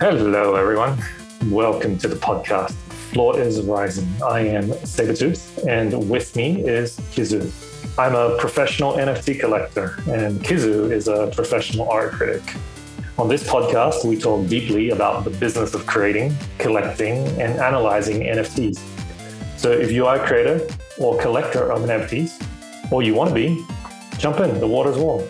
Hello, everyone. Welcome to the podcast. Floor is rising. I am Sabertooth, and with me is Kizu. I'm a professional NFT collector, and Kizu is a professional art critic. On this podcast, we talk deeply about the business of creating, collecting, and analyzing NFTs. So if you are a creator or collector of NFTs, or you want to be, jump in, the water's warm.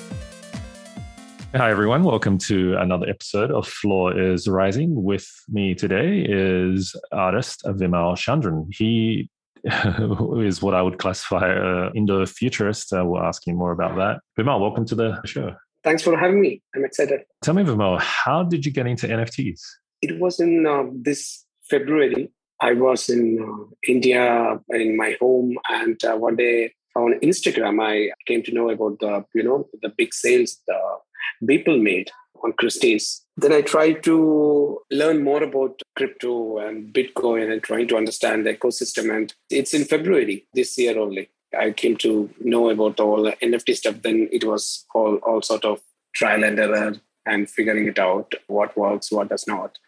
Hi, everyone. Welcome to another episode of Floor is Rising. With me today is artist Vimal Chandran. He is what I would classify an Indo-futurist. Uh, we'll ask you more about that. Vimal, welcome to the show. Thanks for having me. I'm excited. Tell me, Vimal, how did you get into NFTs? It was in uh, this February. I was in uh, India in my home, and uh, one day on Instagram, I came to know about the you know the big sales the people made on Christie's. Then I tried to learn more about crypto and Bitcoin and trying to understand the ecosystem. And it's in February this year only. I came to know about all the NFT stuff. Then it was all, all sort of trial and error and figuring it out what works, what does not,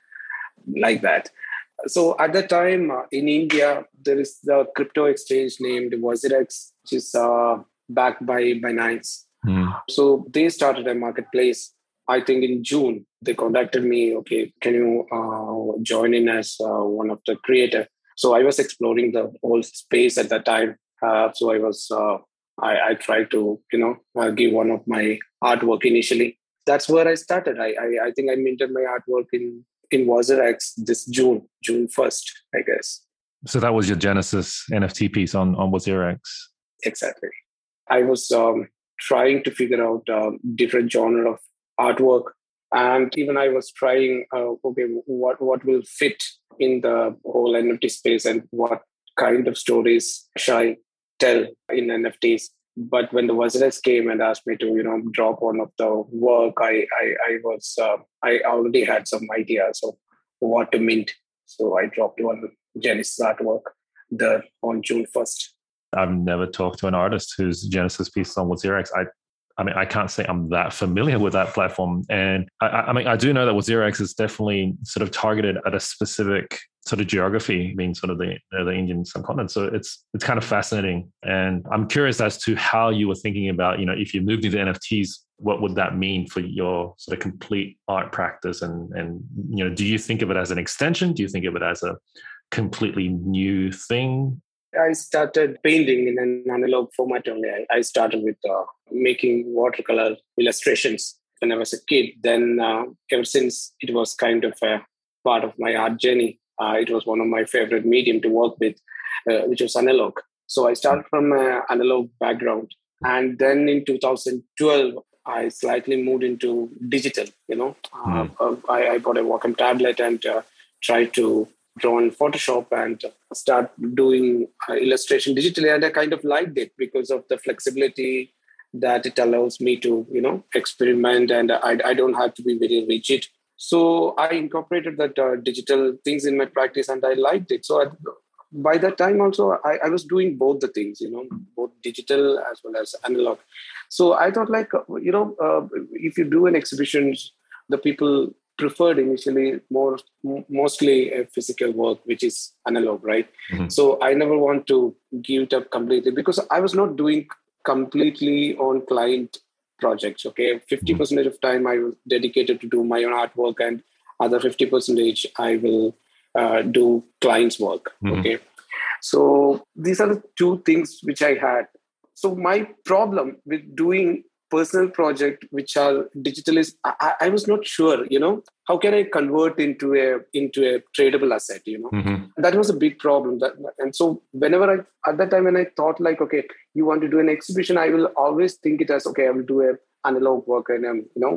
like that. So at the time uh, in India, there is the crypto exchange named WazirX, which is uh, backed by Binance. Mm. So they started a marketplace. I think in June they contacted me. Okay, can you uh, join in as uh, one of the creator? So I was exploring the whole space at that time. Uh, so I was uh, I, I, tried to you know uh, give one of my artwork initially. That's where I started. I I, I think I minted my artwork in in WazirX this June June first, I guess. So that was your Genesis NFT piece on on WazirX. Exactly. I was um, trying to figure out uh, different genre of artwork and even i was trying uh, okay what what will fit in the whole nft space and what kind of stories should i tell in nfts but when the WazirX came and asked me to you know drop one of the work i i, I was uh, i already had some ideas of what to mint so i dropped one genesis artwork there on june 1st I've never talked to an artist whose Genesis piece on WazirX. I I mean, I can't say I'm that familiar with that platform. And I, I mean, I do know that WazirX is definitely sort of targeted at a specific sort of geography, being sort of the the Indian subcontinent. So it's it's kind of fascinating. And I'm curious as to how you were thinking about, you know, if you moved into NFTs, what would that mean for your sort of complete art practice? And and you know, do you think of it as an extension? Do you think of it as a completely new thing? I started painting in an analog format only. I, started with uh, making watercolor illustrations when I was a kid. Then, uh, ever since, it was kind of a part of my art journey. Uh, it was one of my favorite medium to work with, uh, which was analog. So I started from an analog background, and then in 2012, I slightly moved into digital. You know, mm. I, I, bought a Wacom tablet and uh, tried to draw in Photoshop and start doing uh, illustration digitally. And I kind of liked it because of the flexibility that it allows me to, you know, experiment and I, I don't have to be very rigid. So I incorporated that uh, digital things in my practice and I liked it. So I, by that time also, I, I, was doing both the things, you know, both digital as well as analog. So I thought like, you know, uh, if you do an exhibition, the people preferred initially more mostly a physical work which is analog right mm-hmm. so i never want to give it up completely because i was not doing completely on client projects okay? 50 percent of time i was dedicated to do my own artwork and other 50 percentage i will uh, do clients work mm-hmm. okay? So these are the two things which i had. So my problem with doing personal project which are digital is I, I, was not sure you know how can i convert into a into a tradable asset you know? Mm-hmm. that was a big problem. That and so whenever i at that time when i thought like okay you want to do an exhibition i will always think it as okay i will do a analog work and um, you know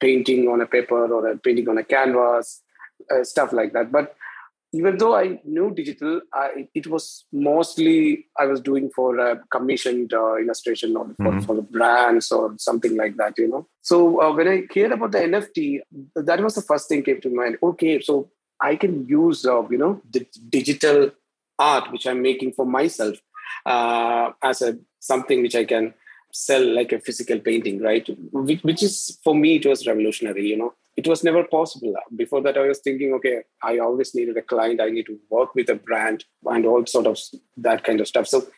painting on a paper or a painting on a canvas uh, stuff like that. But even though I knew digital, I, it was mostly I was doing for a commissioned uh, illustration or for, mm-hmm. for the brands or something like that, you know. So uh, when I heard about the NFT, that was the first thing came to mind. Okay, so I can use, uh, you know, the digital art which I'm making for myself uh, as a something which I can sell like a physical painting, right? Which, which is for me it was revolutionary, you know it was never possible. Before that, I was thinking, okay, I always needed a client. I need to work with a brand and all sort of that kind of stuff. So,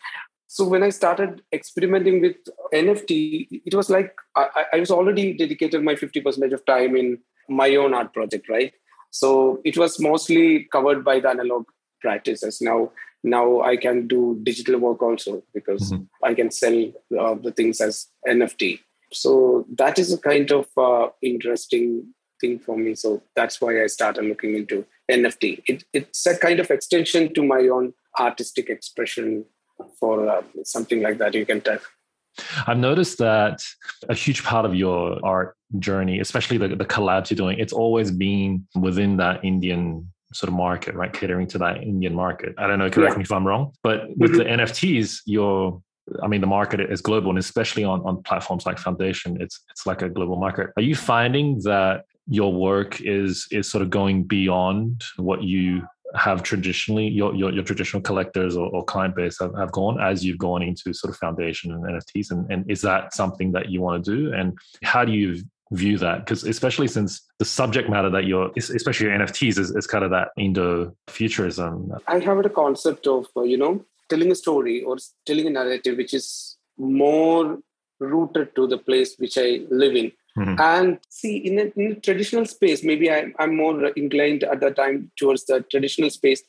so when I started experimenting with NFT, it was like I, I was already dedicated my 50% of time in my own art project, right? So it was mostly covered by the analog practices. Now, now I can do digital work also because mm-hmm. I can sell uh, the things as NFT. So that is a kind of uh, interesting thing for me. So that's why I started looking into NFT. It, it's a kind of extension to my own artistic expression for uh, something like that. You can tell. I've noticed that a huge part of your art journey, especially the, the collabs you're doing, it's always been within that Indian sort of market, right? Catering to that Indian market. I don't know, correct yeah. me if I'm wrong, but with mm-hmm. the NFTs, you're I mean, the market is global, and especially on, on platforms like Foundation, it's it's like a global market. Are you finding that your work is is sort of going beyond what you have traditionally your your, your traditional collectors or, or client base have, have, gone as you've gone into sort of foundation and nfts and, and is that something that you want to do? And how do you view that? Because especially since the subject matter that you're especially your nfts is, is kind of that indo futurism i have a concept of uh, you know telling a story or telling a narrative which is more rooted to the place which i live in Mm-hmm. And see, in a, in a, traditional space, maybe I, I'm more inclined at that time towards the traditional space.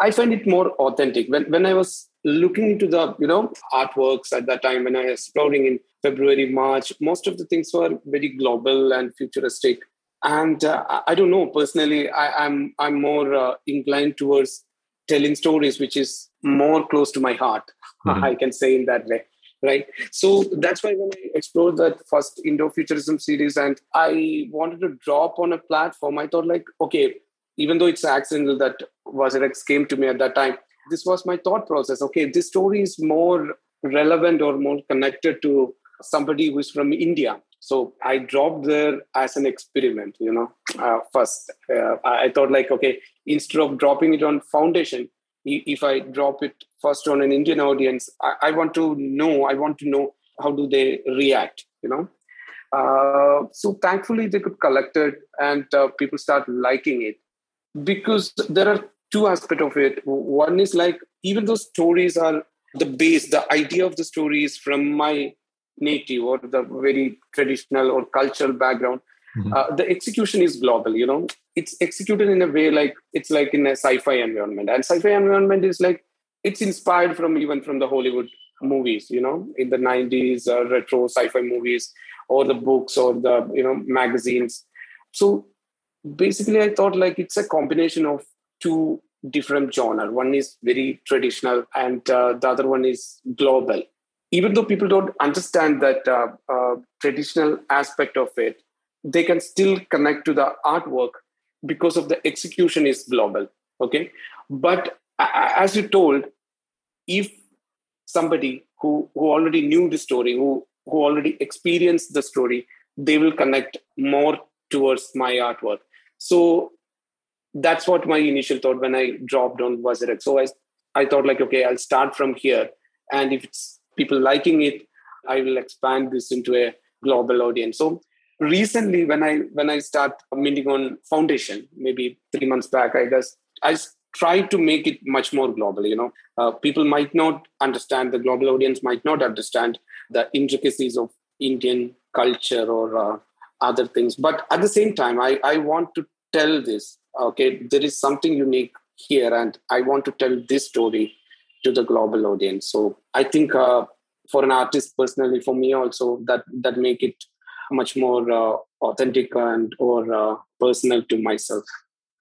I find it more authentic. When when I was looking into the you know artworks at that time, when I was exploring in February, March, most of the things were very global and futuristic. And uh, I don't know personally, I, am I'm, I'm more uh, inclined towards telling stories, which is more close to my heart. Mm-hmm. I can say in that way right? So that's why when i explored that first indo-futurism series and i wanted to drop on a platform i thought like okay even though it's accidental that WazirX came to me at that time this was my thought process. Okay this story is more relevant or more connected to somebody who's from india. So i dropped there as an experiment you know uh, first. Uh, i thought like okay instead of dropping it on foundation if I drop it first on an Indian audience, I, I want to know. I want to know how do they react. You know. Uh, so thankfully they could collect it and uh, people start liking it because there are two aspects of it one is like even though stories are the base the idea of the story is from my native or the very traditional or cultural background Mm-hmm. Uh, the execution is global you know it's executed in a way like it's like in a sci-fi environment. And sci-fi environment is like it's inspired from even from the hollywood movies you know in the 90s uh, retro sci-fi movies or the books or the you know magazines. So basically i thought like it's a combination of two different genre. One is very traditional and uh, the other one is global. Even though people don't understand that uh, uh, traditional aspect of it they can still connect to the artwork because of the execution is global okay? But as you told if somebody who who already knew the story who who already experienced the story they will connect more towards my artwork. So that's what my initial thought when i dropped on WazirX. so i i thought like okay i'll start from here. And if it's people liking it i will expand this into a global audience. So recently when i when i start meeting on foundation maybe three months back i guess i try to make it much more global you know. Uh, people might not understand the global audience might not understand the intricacies of indian culture or uh, other things. But at the same time i i want to tell this okay there is something unique here and i want to tell this story to the global audience. So i think uh, for an artist personally for me also that that make it much more uh, authentic and or uh, personal to myself.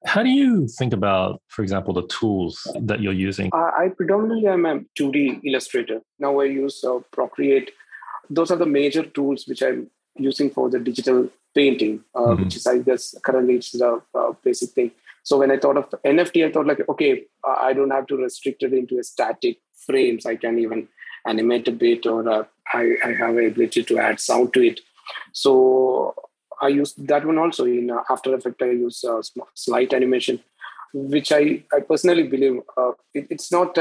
How do you think about, for example, the tools that you're using? I predominantly am a 2D illustrator. Now I use uh, Procreate. Those are the major tools which I'm using for the digital painting, uh, mm-hmm. which is, I guess, currently it's the uh, basic thing. So when I thought of NFT, I thought like, okay, I don't have to restrict it into a static frames. I can even animate a bit, or uh, I, I have ability to add sound to it. So I use that one also in uh, After Effects. I use uh, slight animation, which I, I personally believe uh, it, it's not.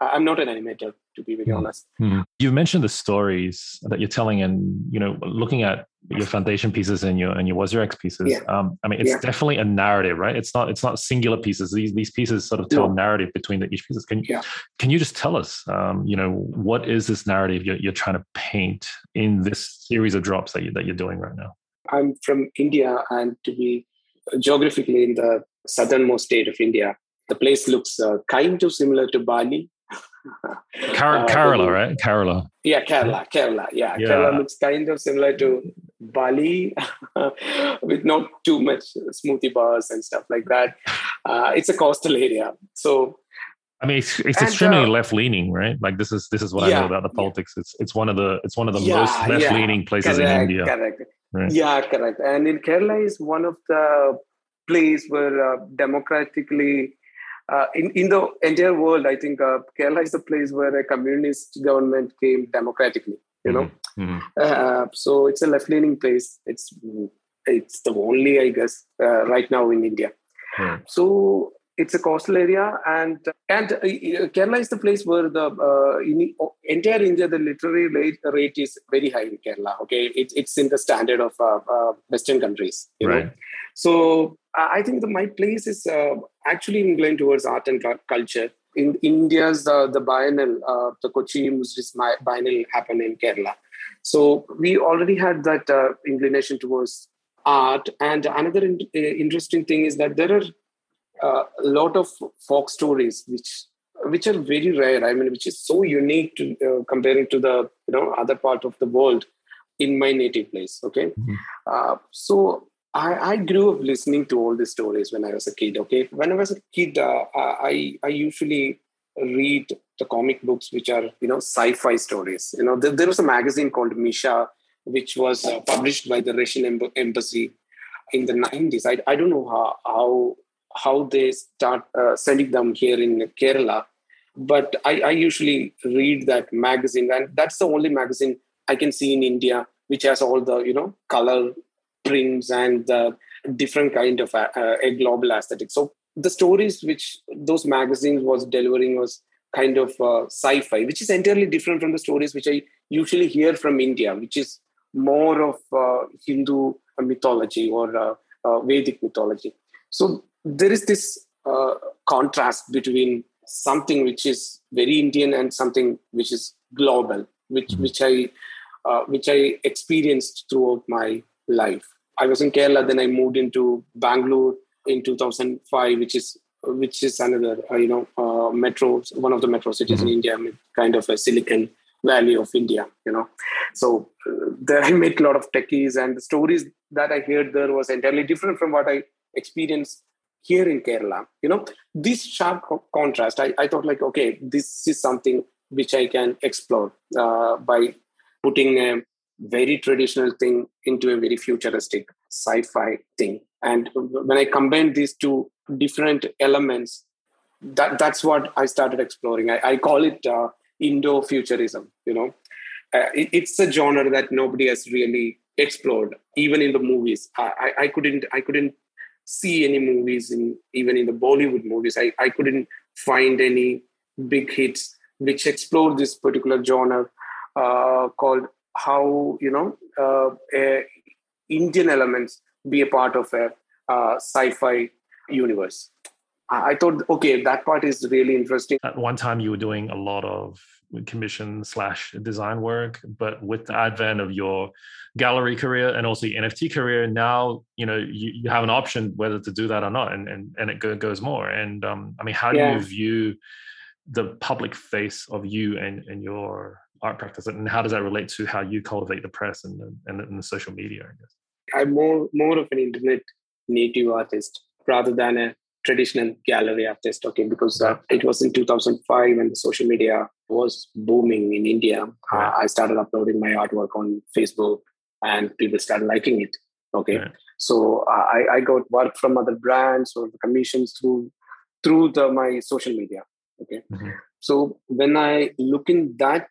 I'm not an animator, to be very honest. Mm-hmm. You mentioned the stories that you're telling, and you know, looking at your foundation pieces and your and your WazirX pieces. Yeah. Um, I mean, it's Yeah. definitely a narrative, right? It's not it's not singular pieces. These these pieces sort of tell a narrative between the each pieces. Can you Yeah. can you just tell us, um, you know, what is this narrative you're, you're trying to paint in this series of drops that you that you're doing right now? I'm from India, and to be geographically in the southernmost state of India, the place looks uh, kind of similar to Bali. Car- Uh, Kerala, but- right? Kerala. Yeah, Kerala, Kerala. Yeah, Yeah. Kerala looks kind of similar to Bali, with not too much smoothie bars and stuff like that. Uh, it's a coastal area, so I mean, it's, it's And, extremely uh, left leaning, right? Like this is this is what I know about the yeah. politics. It's it's one of the it's one of the Yeah, most left leaning places correct, in India. correct. Right. Yeah, correct. And in Kerala is one of the place where uh, democratically, uh, in in the entire world, I think uh, Kerala is the place where a communist government came democratically. You know, Mhm. uh, so it's a left-leaning place. It's it's the only, I guess, uh, right now in India. Right. So it's a coastal area, and and uh, Kerala is the place where the uh, in entire India the literary rate, rate is very high in Kerala. Okay, it, it's in the standard of Western countries. You Right. know, so I think that my place is uh, actually inclined towards art and culture. In India's uh, the biennial, uh, the Kochi Muziris biennial happened in Kerala. So we already had that uh, inclination towards art. And another in- interesting thing is that there are uh, a lot of folk stories which which are very rare. I mean, which is so unique to uh, comparing to the you know other part of the world in my native place. Okay, Mhm. uh, so. I, I grew up listening to all these stories when I was a kid. Okay, when I was a kid, uh, I I usually read the comic books which are you know sci-fi stories. You know, there, there was a magazine called Misha, which was uh, published by the Russian embassy in the 90s. I, I don't know how how how they start uh, sending them here in Kerala, but I, I usually read that magazine, and that's the only magazine I can see in India which has all the you know color and the different kind of uh, uh, a global aesthetic. So the stories which those magazines was delivering was kind of uh, sci-fi, which is entirely different from the stories which I usually hear from India, which is more of uh, Hindu mythology or uh, uh, Vedic mythology. So there is this uh, contrast between something which is very Indian and something which is global, which Mhm. which I uh, which I experienced throughout my life. I was in Kerala, then I moved into Bangalore in 2005, which is which is another uh, you know uh, metro, one of the metro cities in India, kind of a Silicon Valley of India. You know, so uh, there I met a lot of techies, and the stories that I heard there was entirely different from what I experienced here in Kerala. You know, this sharp co- contrast, I, I thought like, okay, this is something which I can explore uh, by putting a very traditional thing into a very futuristic sci-fi thing. And when I combine these two different elements, that that's what I started exploring. I, I call it uh, Indo-futurism. You know, uh, it, it's a genre that nobody has really explored, even in the movies. I, I, I couldn't I couldn't see any movies in even in the Bollywood movies. I, I couldn't find any big hits which explore this particular genre uh, called how you know uh, a Indian elements be a part of a uh, sci-fi universe. I I thought, okay, that part is really interesting. At one time, you were doing a lot of commission slash design work, but with the advent of your gallery career and also your NFT career, now you know you, you have an option whether to do that or not, and and, and it go, goes more. And um, I mean, how do Yeah. you view the public face of you and and your art practice, and how does that relate to how you cultivate the press and the, and, the, and the social media? I guess. I'm more more of an internet native artist rather than a traditional gallery artist. Okay, because uh, it was in 2005 when the social media was booming in India. Uh, I started uploading my artwork on Facebook, and people started liking it. Okay, Right. so uh, I, I got work from other brands or the commissions through through the my social media. Okay, Mhm. so when I look in that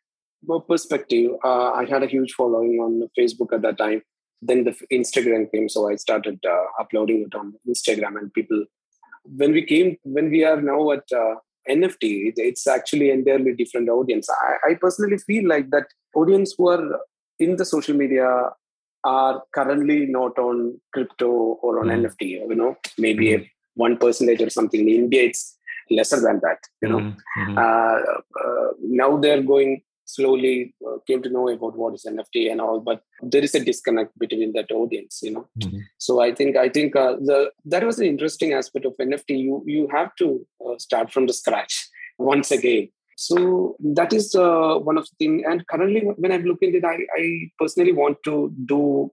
perspective, uh, I had a huge following on Facebook at that time then the instagram came so i started uh, uploading it on instagram and people when we came when we are now at uh, nft it's actually entirely different audience I, I personally feel like that audience who are in the social media are currently not on crypto or on mm. NFT. You know, maybe mm. one percentage or something. In India, it's lesser than that. You know, mm-hmm. uh, uh, now they're going slowly uh, came to know about what is nft and all but there is a disconnect between that audience you know? Mm-hmm. so i think i think uh, the that was an interesting aspect of nft you you have to uh, start from the scratch once again. So that is uh, one of the thing. And currently when i'm looking at it i, I personally want to do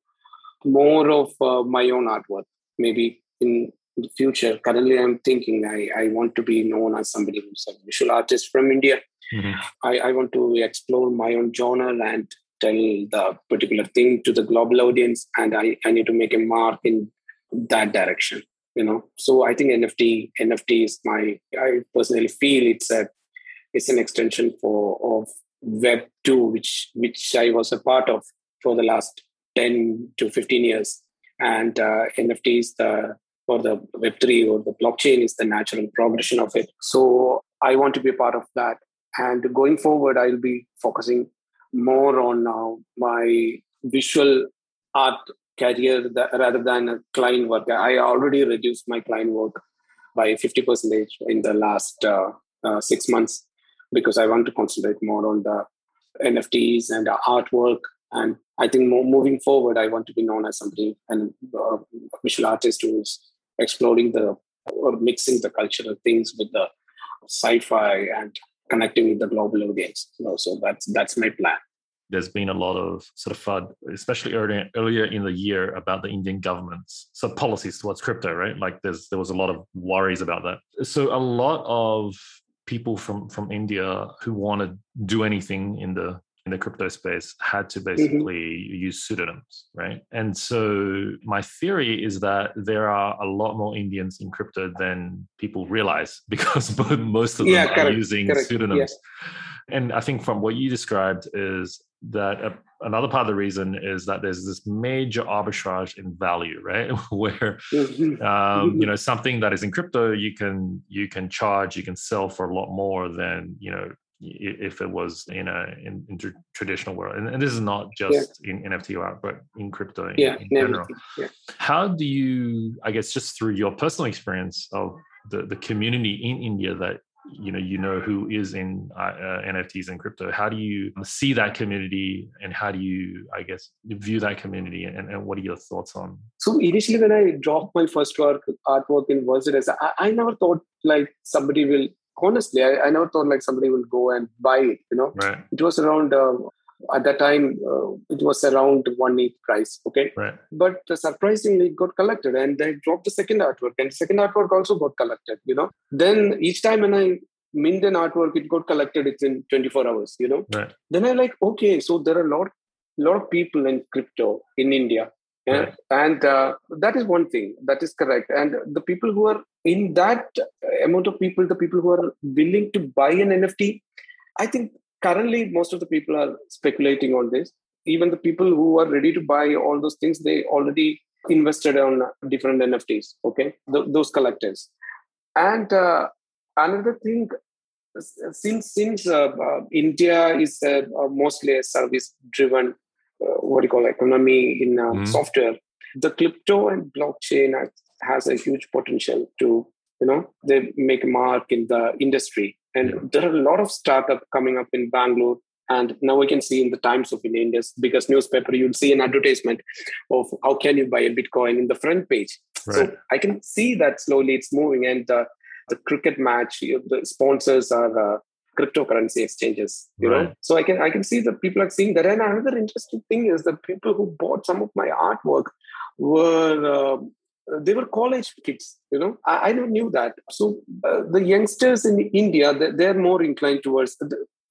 more of uh, my own artwork maybe in the future. Currently i'm thinking i, I want to be known as somebody who's a visual artist from india mm-hmm. I, I want to explore my own genre and tell the particular thing to the global audience and I, I need to make a mark in that direction you know? So i think nft nft is my i personally feel it's a it's an extension for of web 2 which which i was a part of for the last 10 to 15 years. And uh, nft is the or the web3 or the blockchain is the natural progression of it. So i want to be a part of that and going forward i'll be focusing more on uh, my visual art career that, rather than a client work i already reduced my client work by 50% in the last uh, uh, six months because I want to concentrate more on the NFTs and the artwork. And I think more, moving forward, I want to be known as somebody and uh, visual artist who's exploring the or mixing the cultural things with the sci-fi and connecting with the global audience. So, so that's that's my plan. There's been a lot of sort of FUD, especially earlier earlier in the year, about the Indian government's sort of policies towards crypto, right? Like there's there was a lot of worries about that. So a lot of people from from India who want to do anything in the in the crypto space had to mm-hmm. basically mm-hmm. use pseudonyms, right? And so my theory is that there are a lot more Indians in crypto than people realize because most of them yeah, are using correct. pseudonyms. Yeah. And I think from what you described is that a, another part of the reason is that there's this major arbitrage in value, right? Where mm-hmm. um, you know something that is in crypto, you can you can charge, you can sell for a lot more than you know if it was in a in, in traditional world and, and, this is not just yeah. in nft art but in crypto in, yeah, in general yeah. how do you i guess just through your personal experience of the, the community in india that you know you know who is in uh, uh nfts and crypto how do you see that community and how do you i guess view that community and, and what are your thoughts on so initially when i dropped my first work artwork in WazirX, I, I never thought like somebody will honestly I, I never thought like somebody will go and buy it you know right. it was around uh, at that time uh, it was around one ETH price okay right. but uh, surprisingly it got collected and they dropped the second artwork and the second artwork also got collected you know then each time when i mint an artwork it got collected within 24 hours you know right. then i like okay so there are a lot lot of people in crypto in india yeah? Right. and uh, that is one thing that is correct and the people who are in that amount of people the people who are willing to buy an nft i think currently most of the people are speculating on this. Even the people who are ready to buy all those things they already invested on different nfts okay? Th- those collectors. And uh, another thing since since uh, uh, india is uh, mostly a service driven uh, what do you call economy in mm. software the crypto and blockchain has a huge potential to you know they make a mark in the industry and yeah. there are a lot of startup coming up in Bangalore. And now we can see in the Times of India's biggest newspaper, you'll see an advertisement of how can you buy a Bitcoin in the front page. Right. So I can see that slowly it's moving. And uh, the cricket match, you know, the sponsors are uh, cryptocurrency exchanges. You right. know, so I can I can see that people are seeing that. And another interesting thing is that people who bought some of my artwork were uh, they were college kids you know. I, I never knew that. So uh, the youngsters in india they're more inclined towards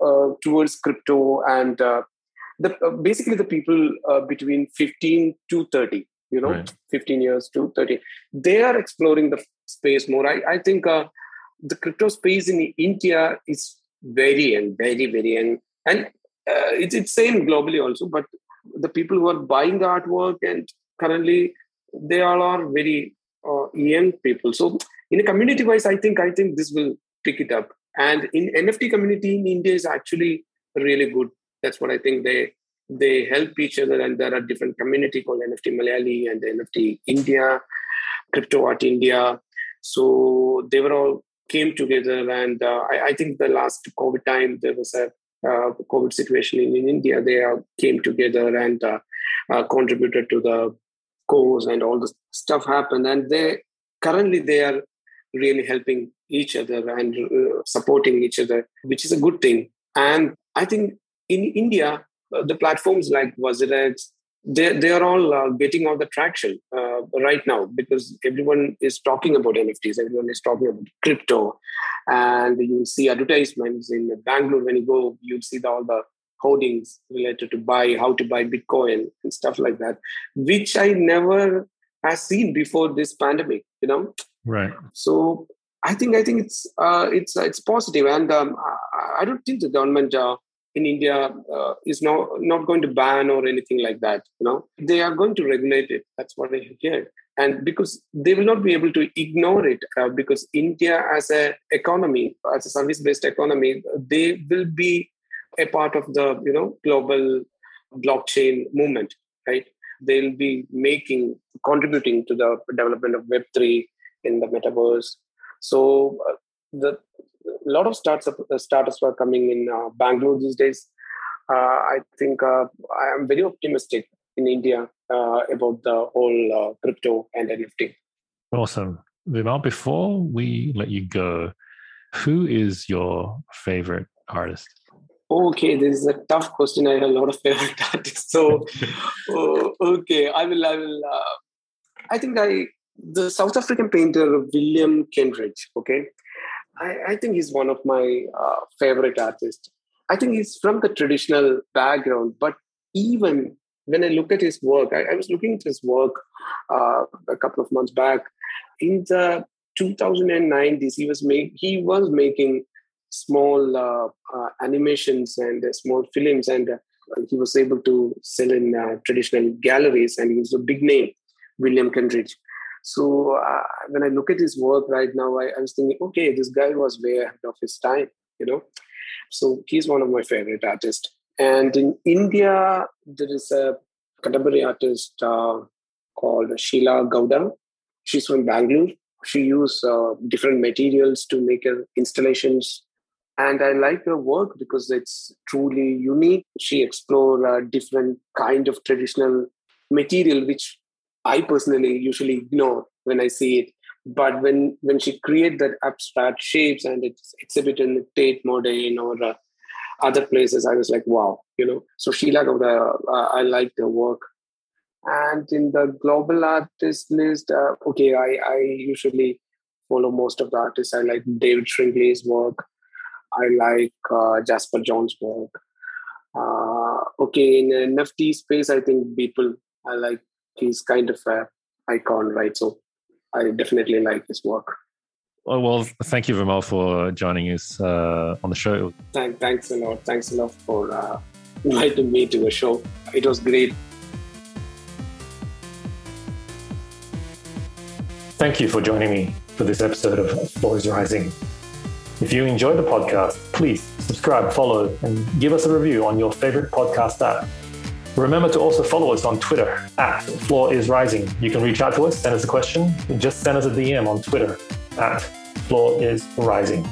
uh, towards crypto and uh, the uh, basically the people uh, between 15 to 30 you know right. 15 years to 30 they are exploring the space more. I, I think uh, the crypto space in india is very and very very young. And it's, it's same globally also but the people who are buying the artwork and currently they all are very uh, young people. So in a community wise, I think I think this will pick it up. And in NFT community in India is actually really good. That's what I think. They they help each other and there are different community called nft malayali and nft india crypto art india so they were all came together and uh, I, I, think the last covid time there was a uh, covid situation in, in india they came together and uh, uh, contributed to the and all the stuff happened and they currently they are really helping each other and uh, supporting each other which is a good thing. And i think in india uh, the platforms like WazirX, they, they are all uh, getting all the traction uh, right now because everyone is talking about NFTs, everyone is talking about crypto, and you see advertisements in Bangalore. When you go, you see the, all the hoardings related to buy, how to buy Bitcoin and stuff like that, which I never has seen before this pandemic. You know, right? So I think I think it's uh, it's it's positive, and um, I, I, don't think the government uh, in India uh, is not not going to ban or anything like that. You know, they are going to regulate it. That's what I hear. And because they will not be able to ignore it, uh, because India as a economy, as a service-based economy, they will be a part of the you know global blockchain movement, right? They'll be making contributing to the development of Web three in the metaverse. So uh, the a lot of startups uh, startups were coming in uh, Bangalore these days. Uh, I think I am very optimistic in India about the whole crypto and NFT. Awesome. Vimal, before we let you go, who is your favorite artist? Okay, this is a tough question. I have a lot of favorite artists. So, oh, okay, I will. I will. Uh, I think I the South African painter William Kentridge. Okay, I, I think he's one of my uh, favorite artists. I think he's from the traditional background, but even when I look at his work, I, I was looking at his work uh, a couple of months back. In the 2090s, he was make, he was making small uh, uh, animations and uh, small films, and uh, he was able to sell in uh, traditional galleries, and he was a big name, William Kentridge. So when I look at his work right now, I, I, was thinking, okay, this guy was way ahead of his time, you know. So he's one of my favorite artists. And in India, there is a contemporary artist uh, called Sheila Gowda. She's from Bangalore. She used uh, different materials to make her installations. And I like her work because it's truly unique. She explored a different kind of traditional material, which I personally usually ignore when I see it. But when when she create that abstract shapes and it's exhibited in Tate Modern or uh, other places, I was like, wow, you know. So Sheila uh, I like her work. And in the global artist list, uh, okay, I, I usually follow most of the artists. I like David Shrigley's work. I like uh, Jasper John's work. Uh, okay, in NFT space, I think people I like he's kind of a icon, right? So I definitely like his work. Oh, well, thank you, Vimal, for joining us uh, on the show. Thank, thanks a lot. Thanks a lot for uh, inviting me to the show. It was great. Thank you for joining me for this episode of Boys Rising. If you enjoyed the podcast, please subscribe, follow, and give us a review on your favorite podcast app. Remember to also follow us on Twitter at Floor is Rising. You can reach out to us, send us a question, just send us a DM on Twitter at Floor is Rising.